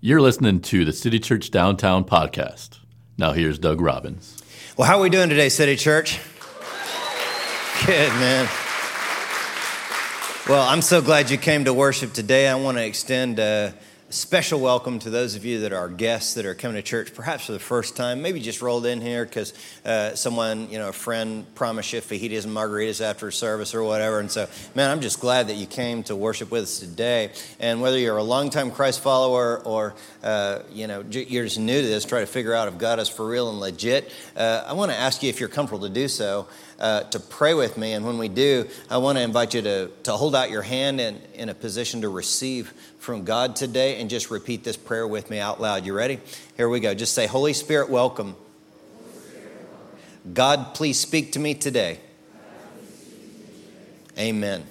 You're listening to the City Church Downtown podcast. Now here's Doug Robbins. Well, how are we doing today, City Church? Good, man. Well, I'm so glad you came to worship today. I want to extend a special welcome to those of you that are guests that are coming to church, perhaps for the first time. Maybe just rolled in here because uh, someone, you know, a friend promised you fajitas and margaritas after service or whatever. And so, man, I'm just glad that you came to worship with us today. And whether you're a longtime Christ follower or, uh, you know, you're just new to this, try to figure out if God is for real and legit, uh, I want to ask you if you're comfortable to do so uh, to pray with me. And when we do, I want to invite you to, to hold out your hand in, in a position to receive from God today and just repeat this prayer with me out loud. You ready? Here we go. Just say, Holy Spirit, welcome. God, please speak to me today. Amen.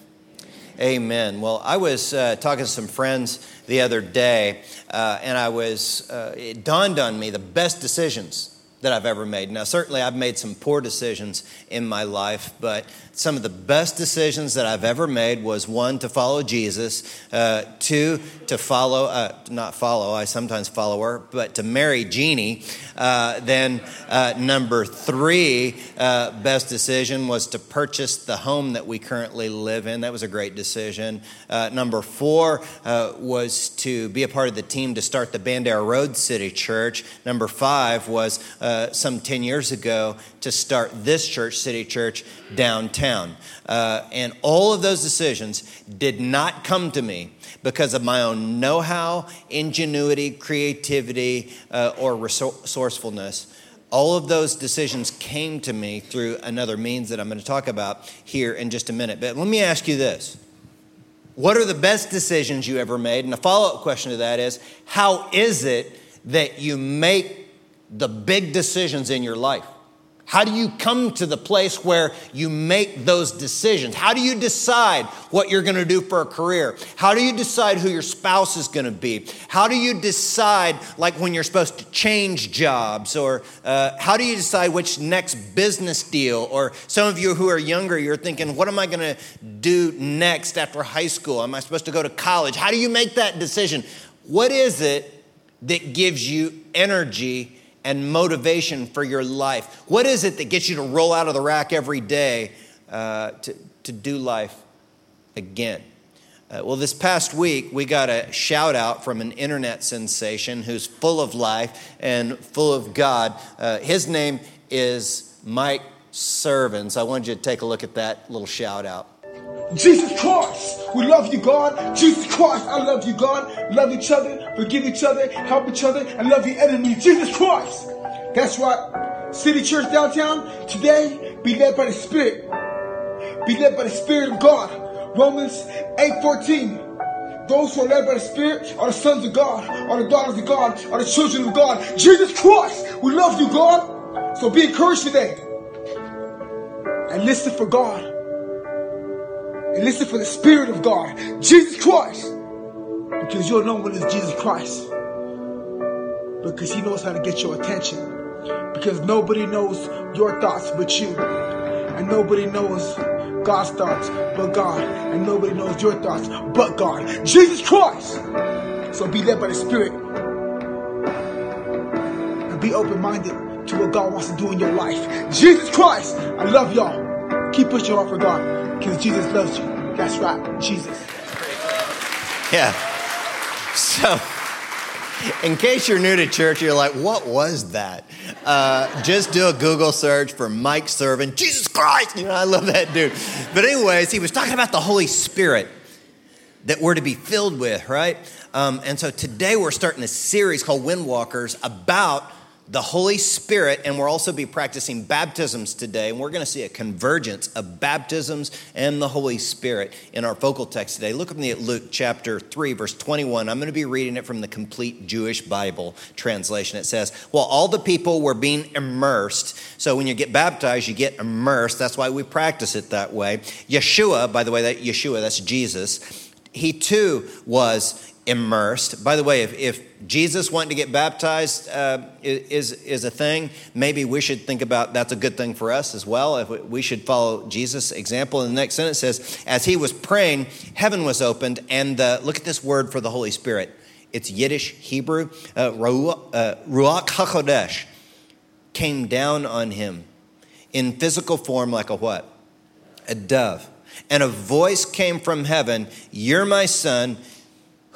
Amen. Well, I was uh, talking to some friends the other day, uh, and I was, uh, it dawned on me the best decisions that I've ever made. Now, certainly I've made some poor decisions in my life, but some of the best decisions that I've ever made was one, to follow Jesus, uh, two, to follow, uh, not follow, I sometimes follow her, but to marry Jeannie. Uh, then, uh, number three, uh, best decision was to purchase the home that we currently live in. That was a great decision. Uh, number four was to be a part of the team to start the Bandera Road City Church. Number five was some 10 years ago to start this church, City Church, downtown. Uh, and all of those decisions did not come to me because of my own know how, ingenuity, creativity, uh, or resourcefulness. All of those decisions came to me through another means that I'm going to talk about here in just a minute. But let me ask you this. What are the best decisions you ever made? And a follow up question to that is how is it that you make the big decisions in your life? How do you come to the place where you make those decisions? How do you decide what you're going to do for a career? How do you decide who your spouse is going to be? How do you decide, like when you're supposed to change jobs? Or uh, how do you decide which next business deal? Or some of you who are younger, you're thinking, what am I going to do next after high school? Am I supposed to go to college? How do you make that decision? What is it that gives you energy? And motivation for your life? What is it that gets you to roll out of the rack every day uh, to, to do life again? Uh, well, this past week, we got a shout out from an internet sensation who's full of life and full of God. Uh, his name is Mike Servans. I wanted you to take a look at that little shout out. Jesus Christ, we love you, God. Jesus Christ, I love you, God. Love each other, forgive each other, help each other, and love your enemies. Jesus Christ. That's right. City Church downtown, today, be led by the Spirit. Be led by the Spirit of God. Romans 8 14. Those who are led by the Spirit are the sons of God, are the daughters of God, are the children of God. Jesus Christ, we love you, God. So be encouraged today. And listen for God and listen for the Spirit of God, Jesus Christ. Because you'll know when Jesus Christ. Because He knows how to get your attention. Because nobody knows your thoughts but you. And nobody knows God's thoughts but God. And nobody knows your thoughts but God. Jesus Christ. So be led by the Spirit. And be open minded to what God wants to do in your life. Jesus Christ. I love y'all. Keep pushing hard for God. Because Jesus loves you. That's right, Jesus. Yeah. So, in case you're new to church, you're like, what was that? Uh, just do a Google search for Mike Servant. Jesus Christ! You know, I love that dude. But, anyways, he was talking about the Holy Spirit that we're to be filled with, right? Um, and so today we're starting a series called Windwalkers about the Holy Spirit, and we'll also be practicing baptisms today. And we're going to see a convergence of baptisms and the Holy Spirit in our focal text today. Look with me at Luke chapter 3, verse 21. I'm going to be reading it from the complete Jewish Bible translation. It says, While all the people were being immersed, so when you get baptized, you get immersed. That's why we practice it that way. Yeshua, by the way, that Yeshua, that's Jesus, he too was immersed. By the way, if, if Jesus wanting to get baptized uh, is, is a thing, maybe we should think about that's a good thing for us as well. If we should follow Jesus' example. And the next sentence says, As he was praying, heaven was opened, and the, look at this word for the Holy Spirit It's Yiddish, Hebrew. Uh, Ruach, uh, Ruach HaKodesh came down on him in physical form like a what? A dove. And a voice came from heaven You're my son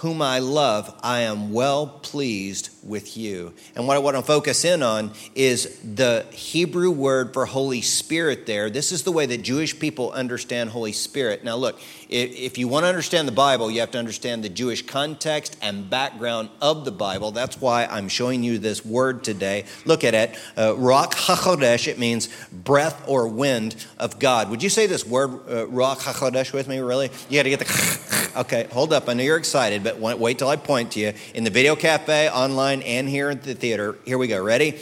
whom I love, I am well pleased with you. And what I want to focus in on is the Hebrew word for Holy Spirit there. This is the way that Jewish people understand Holy Spirit. Now, look, if you want to understand the Bible, you have to understand the Jewish context and background of the Bible. That's why I'm showing you this word today. Look at it. Uh, Ruach HaKodesh, it means breath or wind of God. Would you say this word, uh, Ruach HaKodesh, with me, really? You got to get the. Okay, hold up. I know you're excited, but wait till I point to you. In the video cafe, online, and here at the theater, here we go. Ready?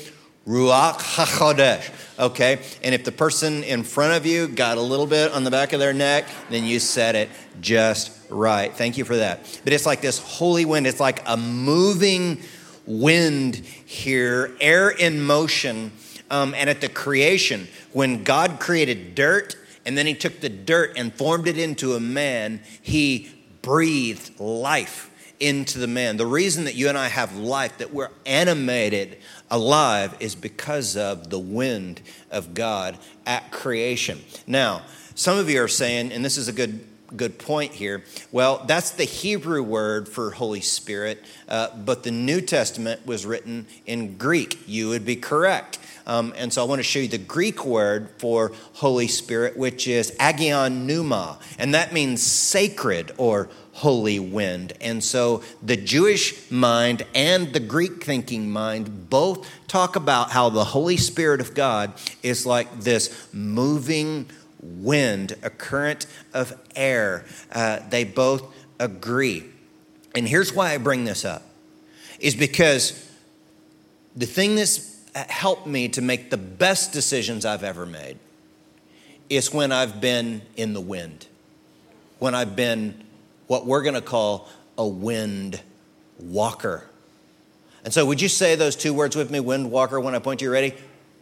Ruach HaKodesh. Okay? And if the person in front of you got a little bit on the back of their neck, then you said it just right. Thank you for that. But it's like this holy wind, it's like a moving wind here, air in motion. Um, and at the creation, when God created dirt, and then he took the dirt and formed it into a man, he breathed life into the man. The reason that you and I have life, that we're animated, alive, is because of the wind of God at creation. Now, some of you are saying, and this is a good good point here. Well, that's the Hebrew word for Holy Spirit, uh, but the New Testament was written in Greek. You would be correct. Um, and so I want to show you the Greek word for Holy Spirit, which is agion pneuma, and that means sacred or holy wind. And so the Jewish mind and the Greek thinking mind both talk about how the Holy Spirit of God is like this moving wind, a current of air. Uh, they both agree. And here's why I bring this up is because the thing that's helped me to make the best decisions I've ever made is when I've been in the wind, when I've been what we're going to call a wind walker. And so, would you say those two words with me, wind walker, when I point to you? Ready?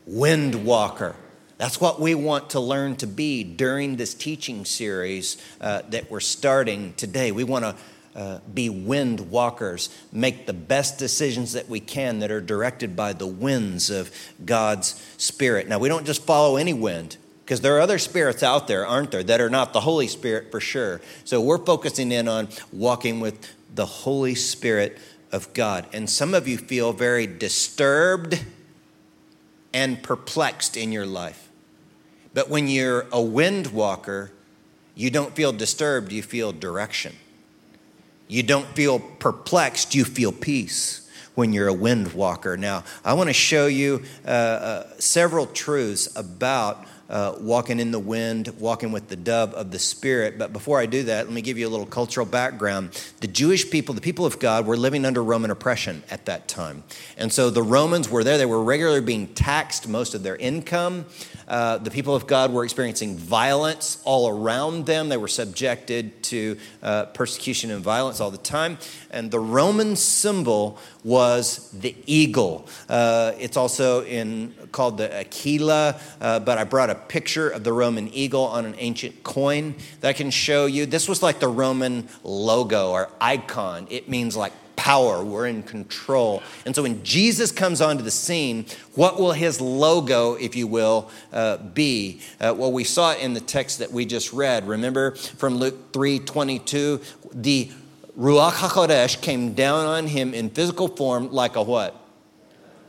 Wind walker. That's what we want to learn to be during this teaching series uh, that we're starting today. We want to uh, be wind walkers, make the best decisions that we can that are directed by the winds of God's Spirit. Now, we don't just follow any wind. Because there are other spirits out there, aren't there, that are not the Holy Spirit for sure. So we're focusing in on walking with the Holy Spirit of God. And some of you feel very disturbed and perplexed in your life. But when you're a wind walker, you don't feel disturbed, you feel direction. You don't feel perplexed, you feel peace when you're a wind walker. Now, I want to show you uh, uh, several truths about uh, walking in the wind, walking with the dove of the Spirit. But before I do that, let me give you a little cultural background. The Jewish people, the people of God, were living under Roman oppression at that time. And so the Romans were there. They were regularly being taxed most of their income. Uh, the people of God were experiencing violence all around them. They were subjected to uh, persecution and violence all the time. And the Roman symbol was the eagle. Uh, it's also in called the Aquila, uh, but I brought a picture of the Roman eagle on an ancient coin that I can show you. This was like the Roman logo or icon. It means like power, we're in control. And so when Jesus comes onto the scene, what will his logo, if you will, uh, be? Uh, well, we saw it in the text that we just read. Remember from Luke 3 22, the Ruach HaKodesh came down on him in physical form like a what?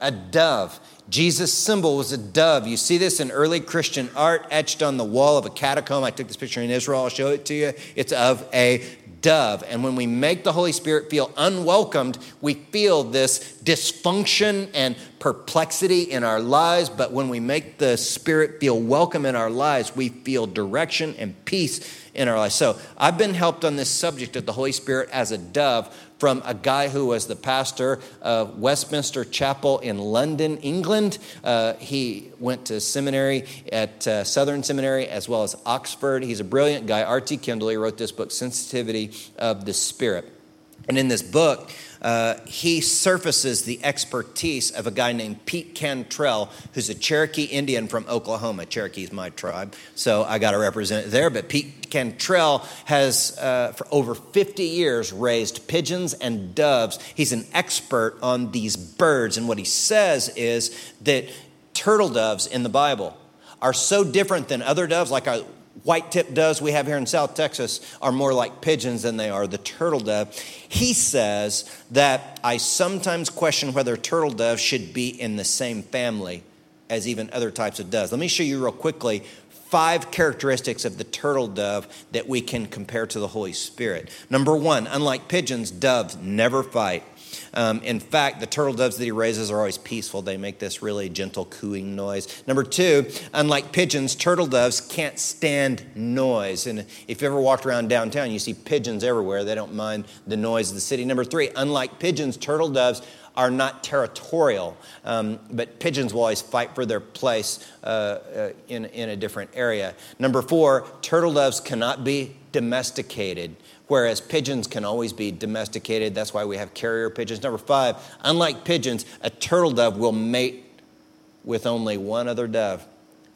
A dove. Jesus' symbol was a dove. You see this in early Christian art etched on the wall of a catacomb. I took this picture in Israel, I'll show it to you. It's of a dove. And when we make the Holy Spirit feel unwelcomed, we feel this dysfunction and perplexity in our lives. But when we make the Spirit feel welcome in our lives, we feel direction and peace in our lives. So I've been helped on this subject of the Holy Spirit as a dove from a guy who was the pastor of Westminster Chapel in London, England. Uh, he went to seminary at uh, Southern Seminary as well as Oxford. He's a brilliant guy. R.T. Kendall, he wrote this book, Sensitivity of the Spirit. And in this book, uh, he surfaces the expertise of a guy named Pete Cantrell, who's a Cherokee Indian from Oklahoma. Cherokee is my tribe, so I got to represent it there. But Pete Cantrell has, uh, for over 50 years, raised pigeons and doves. He's an expert on these birds, and what he says is that turtle doves in the Bible are so different than other doves, like our white tip doves we have here in South Texas are more like pigeons than they are the turtle dove. He says that I sometimes question whether turtle doves should be in the same family as even other types of doves. Let me show you real quickly five characteristics of the turtle dove that we can compare to the Holy Spirit. Number one, unlike pigeons, doves never fight. Um, in fact, the turtle doves that he raises are always peaceful. They make this really gentle cooing noise. Number two, unlike pigeons, turtle doves can't stand noise. And if you ever walked around downtown, you see pigeons everywhere. They don't mind the noise of the city. Number three, unlike pigeons, turtle doves are not territorial, um, but pigeons will always fight for their place uh, uh, in, in a different area. Number four, turtle doves cannot be domesticated whereas pigeons can always be domesticated. That's why we have carrier pigeons. Number five, unlike pigeons, a turtle dove will mate with only one other dove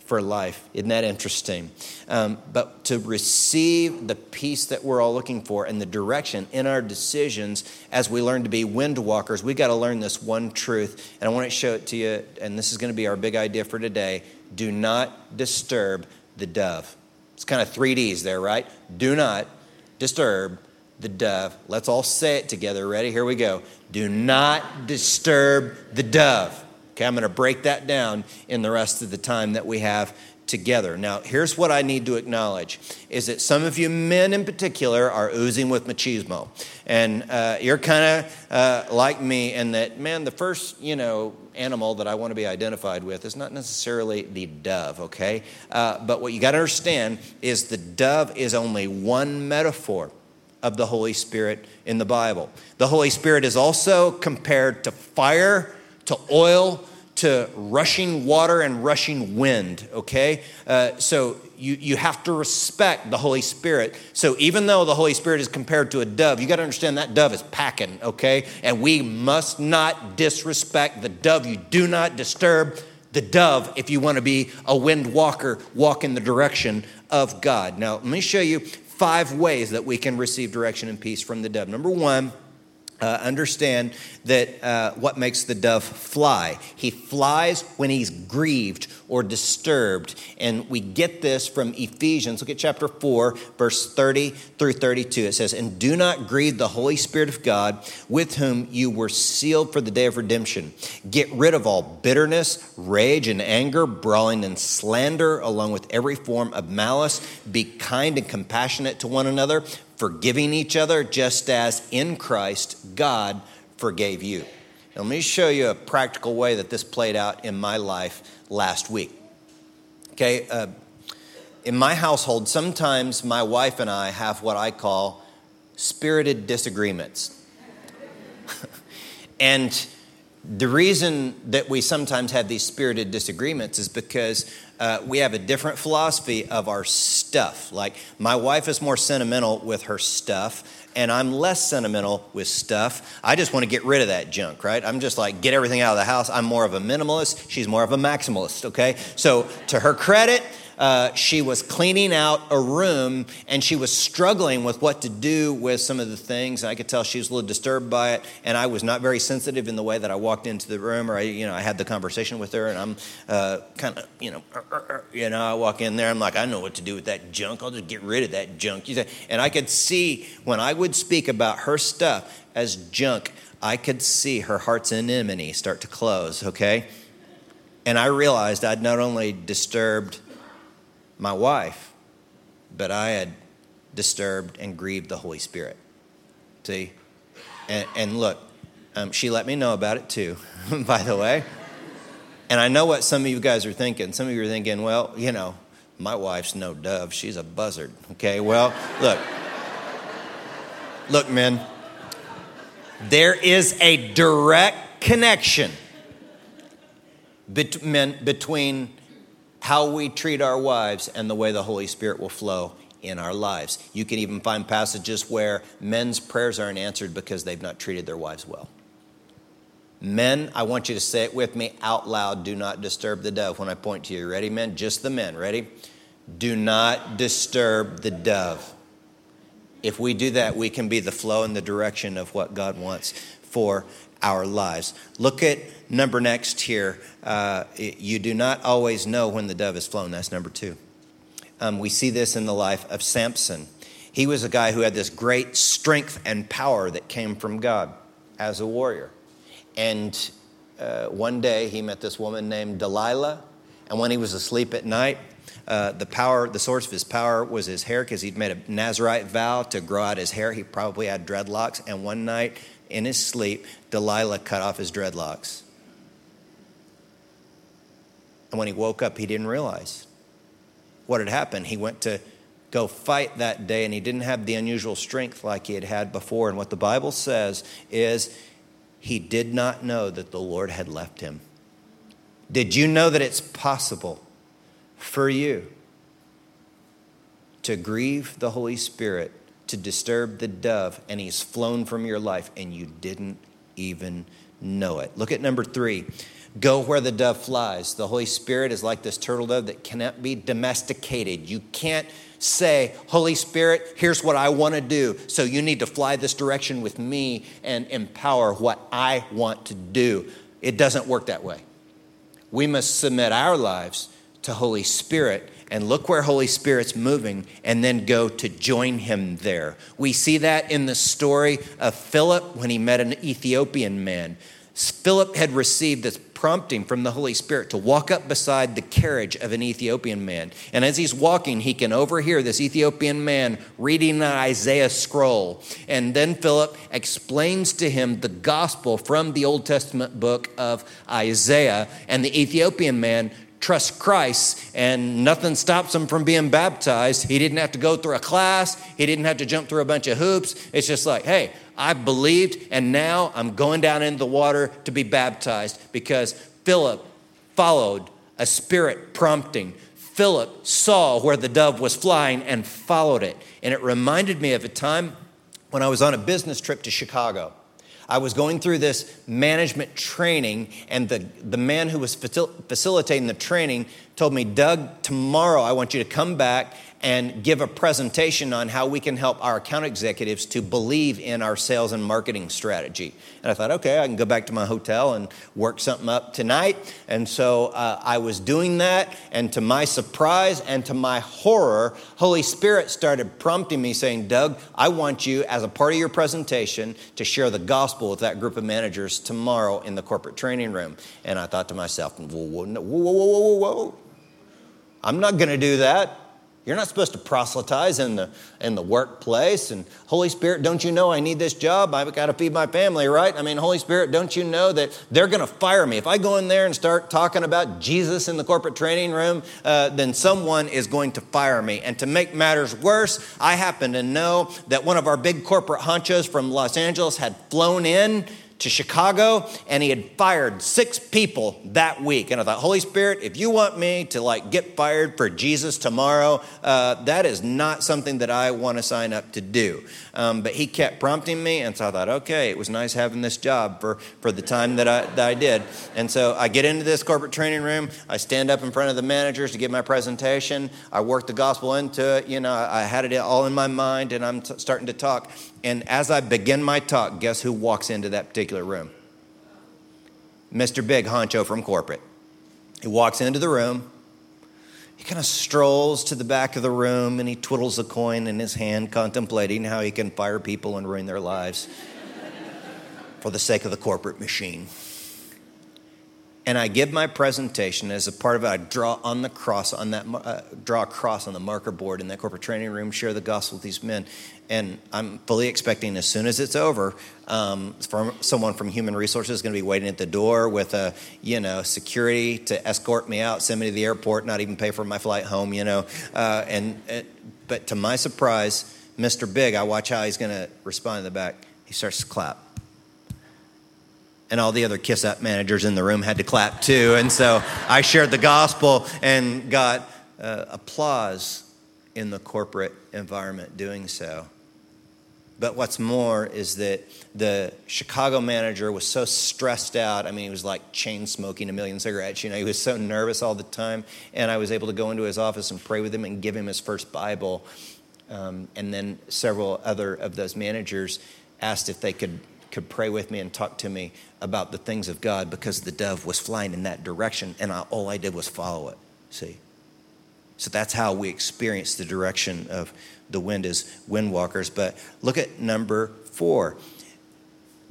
for life. Isn't that interesting? Um, but to receive the peace that we're all looking for and the direction in our decisions as we learn to be wind walkers, we got to learn this one truth. And I want to show it to you, and this is going to be our big idea for today. Do not disturb the dove. It's kind of three D's there, right? Do not disturb the dove. Let's all say it together. Ready? Here we go. Do not disturb the dove. Okay, I'm going to break that down in the rest of the time that we have together. Now, here's what I need to acknowledge is that some of you men in particular are oozing with machismo. And uh, you're kind of uh, like me in that, man, the first, you know, animal that I want to be identified with is not necessarily the dove, okay? Uh, but what you got to understand is the dove is only one metaphor of the Holy Spirit in the Bible. The Holy Spirit is also compared to fire, to oil, to rushing water and rushing wind, okay? Uh, so you, you have to respect the Holy Spirit. So even though the Holy Spirit is compared to a dove, you got to understand that dove is packing, okay? And we must not disrespect the dove. You do not disturb the dove if you want to be a wind walker, walk in the direction of God. Now, let me show you five ways that we can receive direction and peace from the dove. Number one, uh, understand that uh, what makes the dove fly. He flies when he's grieved or disturbed. And we get this from Ephesians. Look at chapter 4, verse 30 through 32. It says, And do not grieve the Holy Spirit of God, with whom you were sealed for the day of redemption. Get rid of all bitterness, rage, and anger, brawling and slander, along with every form of malice. Be kind and compassionate to one another forgiving each other just as in Christ God forgave you. Now, let me show you a practical way that this played out in my life last week. Okay, uh, in my household, sometimes my wife and I have what I call spirited disagreements. and the reason that we sometimes have these spirited disagreements is because uh, we have a different philosophy of our stuff. Like, my wife is more sentimental with her stuff, and I'm less sentimental with stuff. I just want to get rid of that junk, right? I'm just like, get everything out of the house. I'm more of a minimalist. She's more of a maximalist, okay? So, to her credit, uh, she was cleaning out a room and she was struggling with what to do with some of the things. And I could tell she was a little disturbed by it. And I was not very sensitive in the way that I walked into the room or I, you know, I had the conversation with her and I'm uh, kind of, you know, uh, uh, you know, I walk in there. I'm like, I know what to do with that junk. I'll just get rid of that junk. And I could see when I would speak about her stuff as junk, I could see her heart's anemone start to close, okay? And I realized I'd not only disturbed my wife, but I had disturbed and grieved the Holy Spirit. See? And, and look, um, she let me know about it too, by the way. And I know what some of you guys are thinking. Some of you are thinking, well, you know, my wife's no dove. She's a buzzard. Okay, well, look. Look, men, there is a direct connection between how we treat our wives and the way the Holy Spirit will flow in our lives. You can even find passages where men's prayers aren't answered because they've not treated their wives well. Men, I want you to say it with me out loud. Do not disturb the dove when I point to you. Ready, men? Just the men. Ready? Do not disturb the dove. If we do that, we can be the flow and the direction of what God wants for our lives. Look at number next here. Uh, you do not always know when the dove is flown. That's number two. Um, we see this in the life of Samson. He was a guy who had this great strength and power that came from God as a warrior. And uh, one day he met this woman named Delilah. And when he was asleep at night, uh, the power, the source of his power was his hair because he'd made a Nazarite vow to grow out his hair. He probably had dreadlocks. And one night in his sleep, Delilah cut off his dreadlocks. And when he woke up, he didn't realize what had happened. He went to go fight that day and he didn't have the unusual strength like he had had before. And what the Bible says is he did not know that the Lord had left him. Did you know that it's possible for you to grieve the Holy Spirit, to disturb the dove, and he's flown from your life and you didn't even know it? Look at number three. Go where the dove flies. The Holy Spirit is like this turtle dove that cannot be domesticated. You can't say, Holy Spirit, here's what I want to do. So you need to fly this direction with me and empower what I want to do. It doesn't work that way. We must submit our lives to Holy Spirit and look where Holy Spirit's moving and then go to join him there. We see that in the story of Philip when he met an Ethiopian man. Philip had received this prompting from the Holy Spirit to walk up beside the carriage of an Ethiopian man. And as he's walking, he can overhear this Ethiopian man reading an Isaiah scroll. And then Philip explains to him the gospel from the Old Testament book of Isaiah. And the Ethiopian man trusts Christ and nothing stops him from being baptized. He didn't have to go through a class, he didn't have to jump through a bunch of hoops. It's just like, hey, I believed, and now I'm going down into the water to be baptized because Philip followed a spirit prompting. Philip saw where the dove was flying and followed it. And it reminded me of a time when I was on a business trip to Chicago. I was going through this management training, and the, the man who was facil- facilitating the training told me, Doug, tomorrow I want you to come back and give a presentation on how we can help our account executives to believe in our sales and marketing strategy. And I thought, okay, I can go back to my hotel and work something up tonight. And so uh, I was doing that, and to my surprise and to my horror, Holy Spirit started prompting me, saying, Doug, I want you, as a part of your presentation, to share the gospel with that group of managers tomorrow in the corporate training room. And I thought to myself, whoa, whoa, whoa, whoa, whoa, whoa. I'm not going to do that. You're not supposed to proselytize in the, in the workplace. And Holy Spirit, don't you know I need this job? I've got to feed my family, right? I mean, Holy Spirit, don't you know that they're going to fire me? If I go in there and start talking about Jesus in the corporate training room, uh, then someone is going to fire me. And to make matters worse, I happen to know that one of our big corporate honchos from Los Angeles had flown in to Chicago and he had fired six people that week. And I thought, Holy Spirit, if you want me to like get fired for Jesus tomorrow, uh, that is not something that I want to sign up to do. Um, but he kept prompting me, and so I thought, okay, it was nice having this job for, for the time that I, that I did. And so I get into this corporate training room, I stand up in front of the managers to give my presentation, I work the gospel into it, you know, I had it all in my mind, and I'm t- starting to talk. And as I begin my talk, guess who walks into that particular room? Mr. Big Honcho from corporate. He walks into the room. He kind of strolls to the back of the room and he twiddles a coin in his hand, contemplating how he can fire people and ruin their lives for the sake of the corporate machine. And I give my presentation as a part of it. I draw on the cross on that uh, draw a cross on the marker board in that corporate training room, share the gospel with these men, and I'm fully expecting as soon as it's over, um, from someone from human resources is going to be waiting at the door with a you know security to escort me out, send me to the airport, not even pay for my flight home, you know. Uh, and it, but to my surprise, Mr. Big, I watch how he's going to respond in the back. He starts to clap. And all the other Kiss Up managers in the room had to clap too. And so I shared the gospel and got uh, applause in the corporate environment doing so. But what's more is that the Chicago manager was so stressed out. I mean, he was like chain smoking a million cigarettes. You know, he was so nervous all the time. And I was able to go into his office and pray with him and give him his first Bible. Um, and then several other of those managers asked if they could, could pray with me and talk to me about the things of God because the dove was flying in that direction. And I, all I did was follow it. See? So that's how we experience the direction of the wind as windwalkers. But look at number four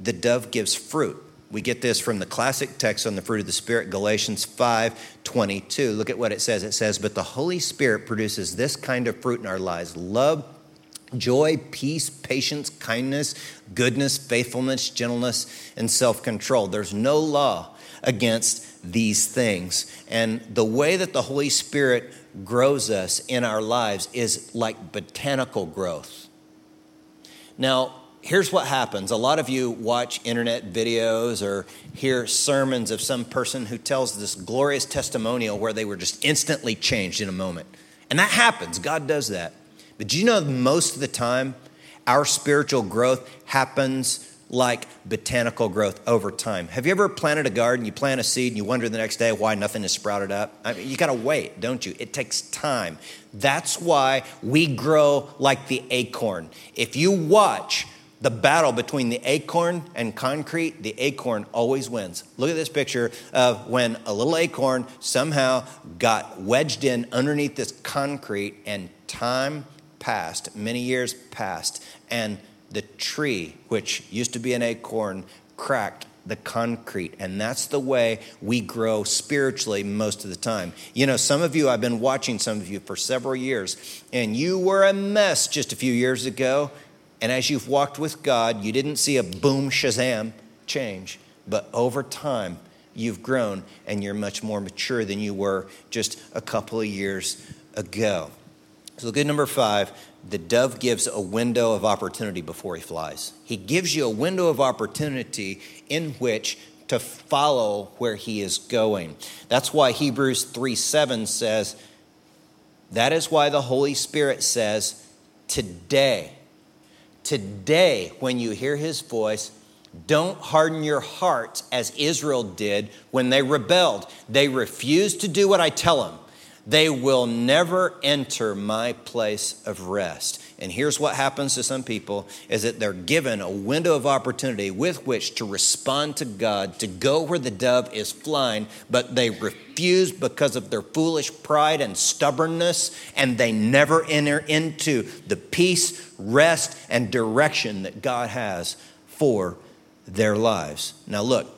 the dove gives fruit. We get this from the classic text on the fruit of the Spirit, Galatians 5 22. Look at what it says. It says, But the Holy Spirit produces this kind of fruit in our lives love, joy, peace, patience, kindness, goodness, faithfulness, gentleness, and self control. There's no law against these things. And the way that the Holy Spirit grows us in our lives is like botanical growth. Now, here's what happens a lot of you watch internet videos or hear sermons of some person who tells this glorious testimonial where they were just instantly changed in a moment. And that happens, God does that. But do you know most of the time, our spiritual growth happens like botanical growth over time. Have you ever planted a garden, you plant a seed, and you wonder the next day why nothing has sprouted up? I mean, you gotta wait, don't you? It takes time. That's why we grow like the acorn. If you watch the battle between the acorn and concrete, the acorn always wins. Look at this picture of when a little acorn somehow got wedged in underneath this concrete, and time passed, many years passed, and the tree, which used to be an acorn, cracked the concrete. And that's the way we grow spiritually most of the time. You know, some of you, I've been watching some of you for several years, and you were a mess just a few years ago. And as you've walked with God, you didn't see a boom shazam change. But over time, you've grown and you're much more mature than you were just a couple of years ago. So, good number five the dove gives a window of opportunity before he flies. He gives you a window of opportunity in which to follow where he is going. That's why Hebrews 3 7 says, That is why the Holy Spirit says, Today, today, when you hear his voice, don't harden your hearts as Israel did when they rebelled. They refused to do what I tell them. They will never enter my place of rest. And here's what happens to some people is that they're given a window of opportunity with which to respond to God, to go where the dove is flying, but they refuse because of their foolish pride and stubbornness, and they never enter into the peace, rest, and direction that God has for their lives. Now, look,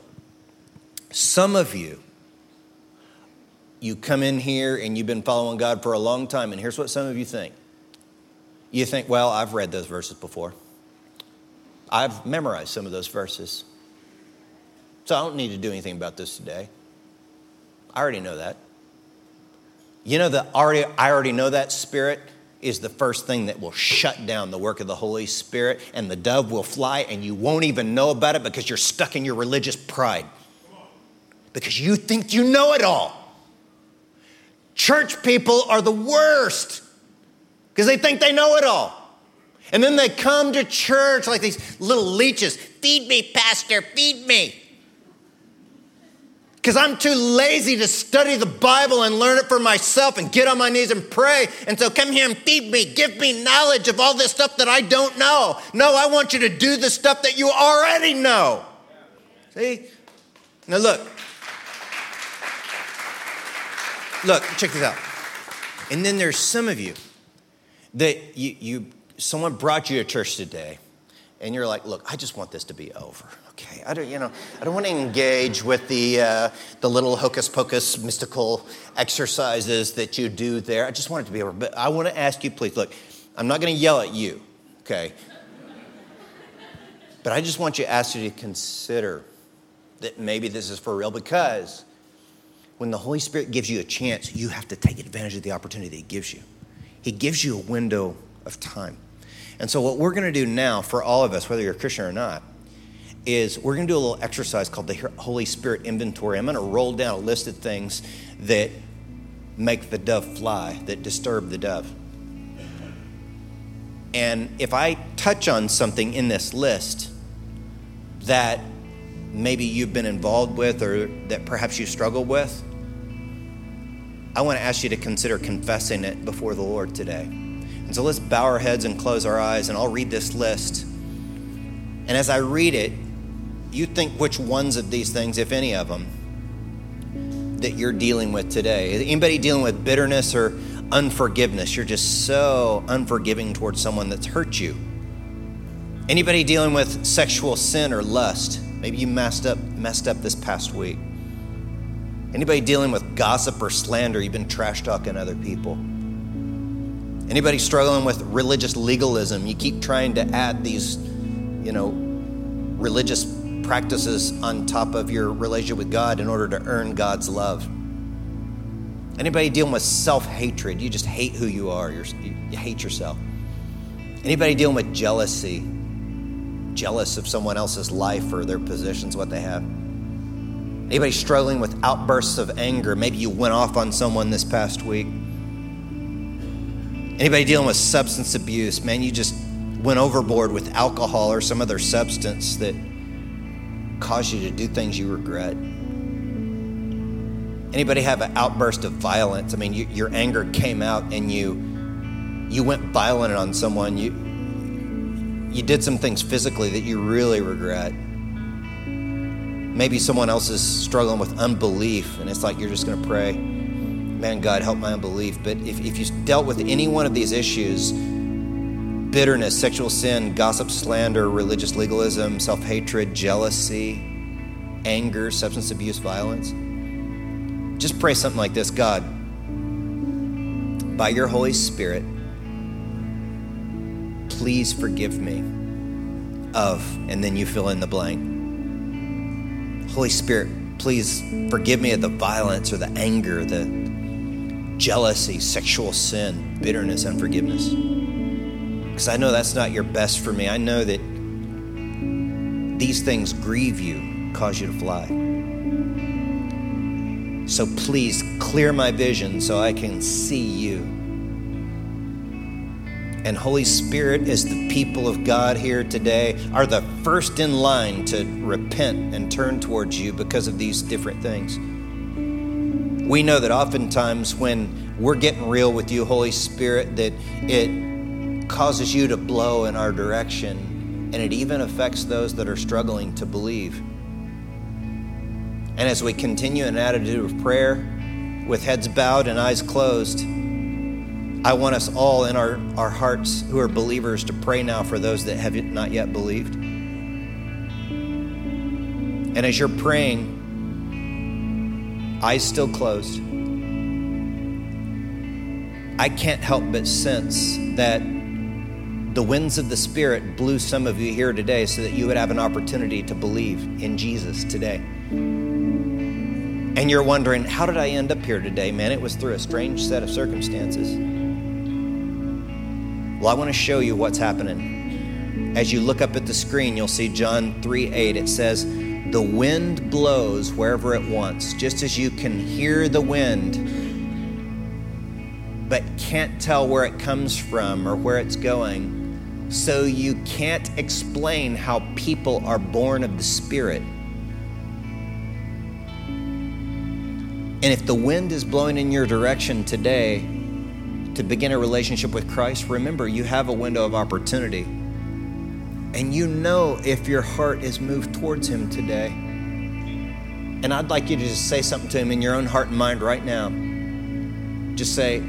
some of you you come in here and you've been following God for a long time, and here's what some of you think. You think, well, I've read those verses before. I've memorized some of those verses. So I don't need to do anything about this today. I already know that. You know that already I already know that spirit is the first thing that will shut down the work of the Holy Spirit and the dove will fly and you won't even know about it because you're stuck in your religious pride. Because you think you know it all. Church people are the worst because they think they know it all. And then they come to church like these little leeches feed me, Pastor, feed me. Because I'm too lazy to study the Bible and learn it for myself and get on my knees and pray. And so come here and feed me. Give me knowledge of all this stuff that I don't know. No, I want you to do the stuff that you already know. See? Now look, Look, check this out. And then there's some of you that you, you someone brought you to church today, and you're like, look, I just want this to be over. Okay, I don't, you know, I don't want to engage with the uh, the little hocus pocus mystical exercises that you do there. I just want it to be over. But I want to ask you, please, look, I'm not going to yell at you, okay? But I just want you to ask you to consider that maybe this is for real because when the Holy Spirit gives you a chance, you have to take advantage of the opportunity that He gives you. He gives you a window of time. And so, what we're going to do now for all of us, whether you're a Christian or not, is we're going to do a little exercise called the Holy Spirit inventory. I'm going to roll down a list of things that make the dove fly, that disturb the dove. And if I touch on something in this list that maybe you've been involved with or that perhaps you struggle with, I want to ask you to consider confessing it before the Lord today. And so let's bow our heads and close our eyes, and I'll read this list. And as I read it, you think which ones of these things, if any of them, that you're dealing with today. Anybody dealing with bitterness or unforgiveness? You're just so unforgiving towards someone that's hurt you. Anybody dealing with sexual sin or lust? Maybe you messed up messed up this past week. Anybody dealing with gossip or slander? You've been trash talking other people. Anybody struggling with religious legalism? You keep trying to add these, you know, religious practices on top of your relationship with God in order to earn God's love. Anybody dealing with self hatred? You just hate who you are, you hate yourself. Anybody dealing with jealousy? Jealous of someone else's life or their positions, what they have? Anybody struggling with outbursts of anger? Maybe you went off on someone this past week. Anybody dealing with substance abuse? Man, you just went overboard with alcohol or some other substance that caused you to do things you regret. Anybody have an outburst of violence? I mean, you, your anger came out and you you went violent on someone. You you did some things physically that you really regret. Maybe someone else is struggling with unbelief, and it's like you're just going to pray, man, God, help my unbelief. But if, if you dealt with any one of these issues, bitterness, sexual sin, gossip, slander, religious legalism, self hatred, jealousy, anger, substance abuse, violence. Just pray something like this God, by your Holy Spirit, please forgive me of, and then you fill in the blank. Holy Spirit, please forgive me of the violence or the anger, the jealousy, sexual sin, bitterness, unforgiveness. Because I know that's not your best for me. I know that these things grieve you, cause you to fly. So please clear my vision so I can see you. And Holy Spirit, as the people of God here today, are the first in line to repent and turn towards you because of these different things. We know that oftentimes when we're getting real with you, Holy Spirit, that it causes you to blow in our direction, and it even affects those that are struggling to believe. And as we continue an attitude of prayer with heads bowed and eyes closed, I want us all in our, our hearts who are believers to pray now for those that have not yet believed. And as you're praying, eyes still closed, I can't help but sense that the winds of the Spirit blew some of you here today so that you would have an opportunity to believe in Jesus today. And you're wondering, how did I end up here today? Man, it was through a strange set of circumstances. Well, I want to show you what's happening. As you look up at the screen, you'll see John 3 8. It says, The wind blows wherever it wants, just as you can hear the wind but can't tell where it comes from or where it's going so you can't explain how people are born of the Spirit. And if the wind is blowing in your direction today to begin a relationship with Christ, remember you have a window of opportunity. And you know if your heart is moved towards Him today. And I'd like you to just say something to Him in your own heart and mind right now. Just say,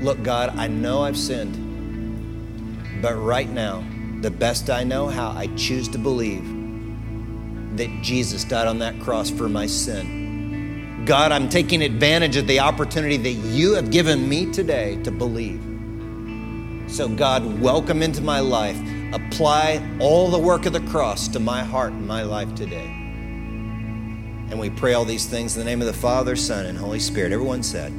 Look, God, I know I've sinned. But right now, the best I know how, I choose to believe that Jesus died on that cross for my sin. God, I'm taking advantage of the opportunity that you have given me today to believe. So, God, welcome into my life. Apply all the work of the cross to my heart and my life today. And we pray all these things in the name of the Father, Son, and Holy Spirit. Everyone said,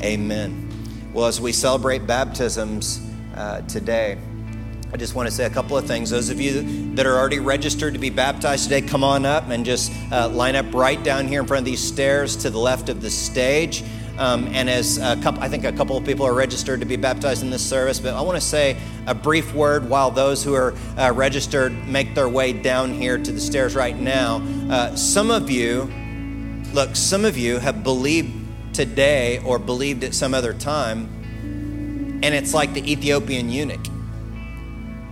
Amen. Well, as we celebrate baptisms, uh, today. I just want to say a couple of things. Those of you that are already registered to be baptized today, come on up and just uh, line up right down here in front of these stairs to the left of the stage. Um, and as a couple, I think a couple of people are registered to be baptized in this service, but I want to say a brief word while those who are uh, registered make their way down here to the stairs right now. Uh, some of you, look, some of you have believed today or believed at some other time, and it's like the Ethiopian eunuch.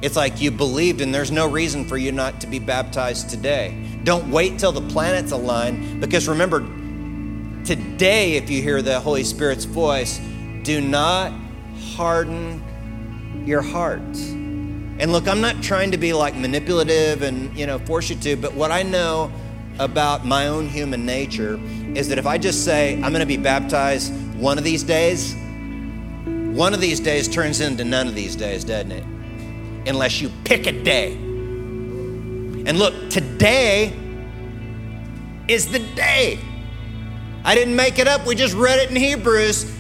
It's like you believed, and there's no reason for you not to be baptized today. Don't wait till the planets align, because remember, today, if you hear the Holy Spirit's voice, do not harden your heart. And look, I'm not trying to be like manipulative and, you know, force you to, but what I know about my own human nature is that if I just say, I'm going to be baptized one of these days, one of these days turns into none of these days, doesn't it? Unless you pick a day. And look, today is the day. I didn't make it up, we just read it in Hebrews.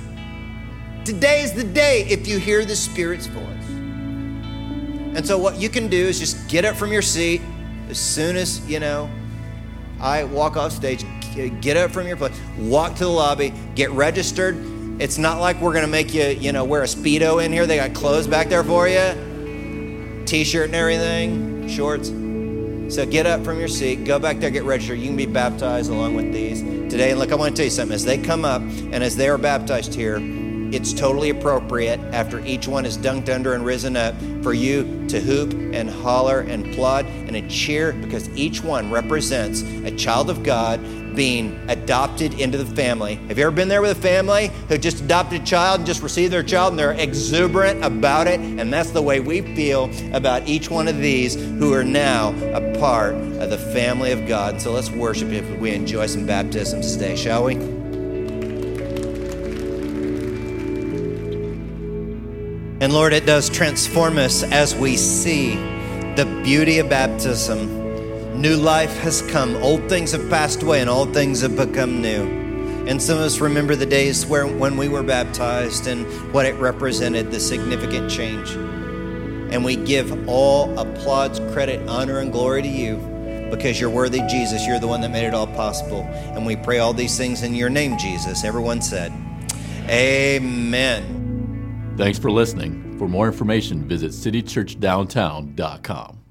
Today is the day if you hear the Spirit's voice. And so, what you can do is just get up from your seat as soon as, you know, I walk off stage, get up from your place, walk to the lobby, get registered. It's not like we're gonna make you, you know, wear a Speedo in here. They got clothes back there for you, t shirt and everything, shorts. So get up from your seat, go back there, get registered. You can be baptized along with these today. And look, I want to tell you something. As they come up and as they are baptized here, it's totally appropriate after each one is dunked under and risen up for you to hoop and holler and applaud and a cheer because each one represents a child of God being adopted into the family. Have you ever been there with a family who just adopted a child and just received their child and they're exuberant about it? And that's the way we feel about each one of these who are now a part of the family of God. So let's worship if we enjoy some baptisms today, shall we? And Lord, it does transform us as we see the beauty of baptism. New life has come. Old things have passed away and all things have become new. And some of us remember the days where when we were baptized and what it represented, the significant change. And we give all applause, credit, honor, and glory to you because you're worthy, Jesus. You're the one that made it all possible. And we pray all these things in your name, Jesus. Everyone said, Amen. Thanks for listening. For more information, visit citychurchdowntown.com.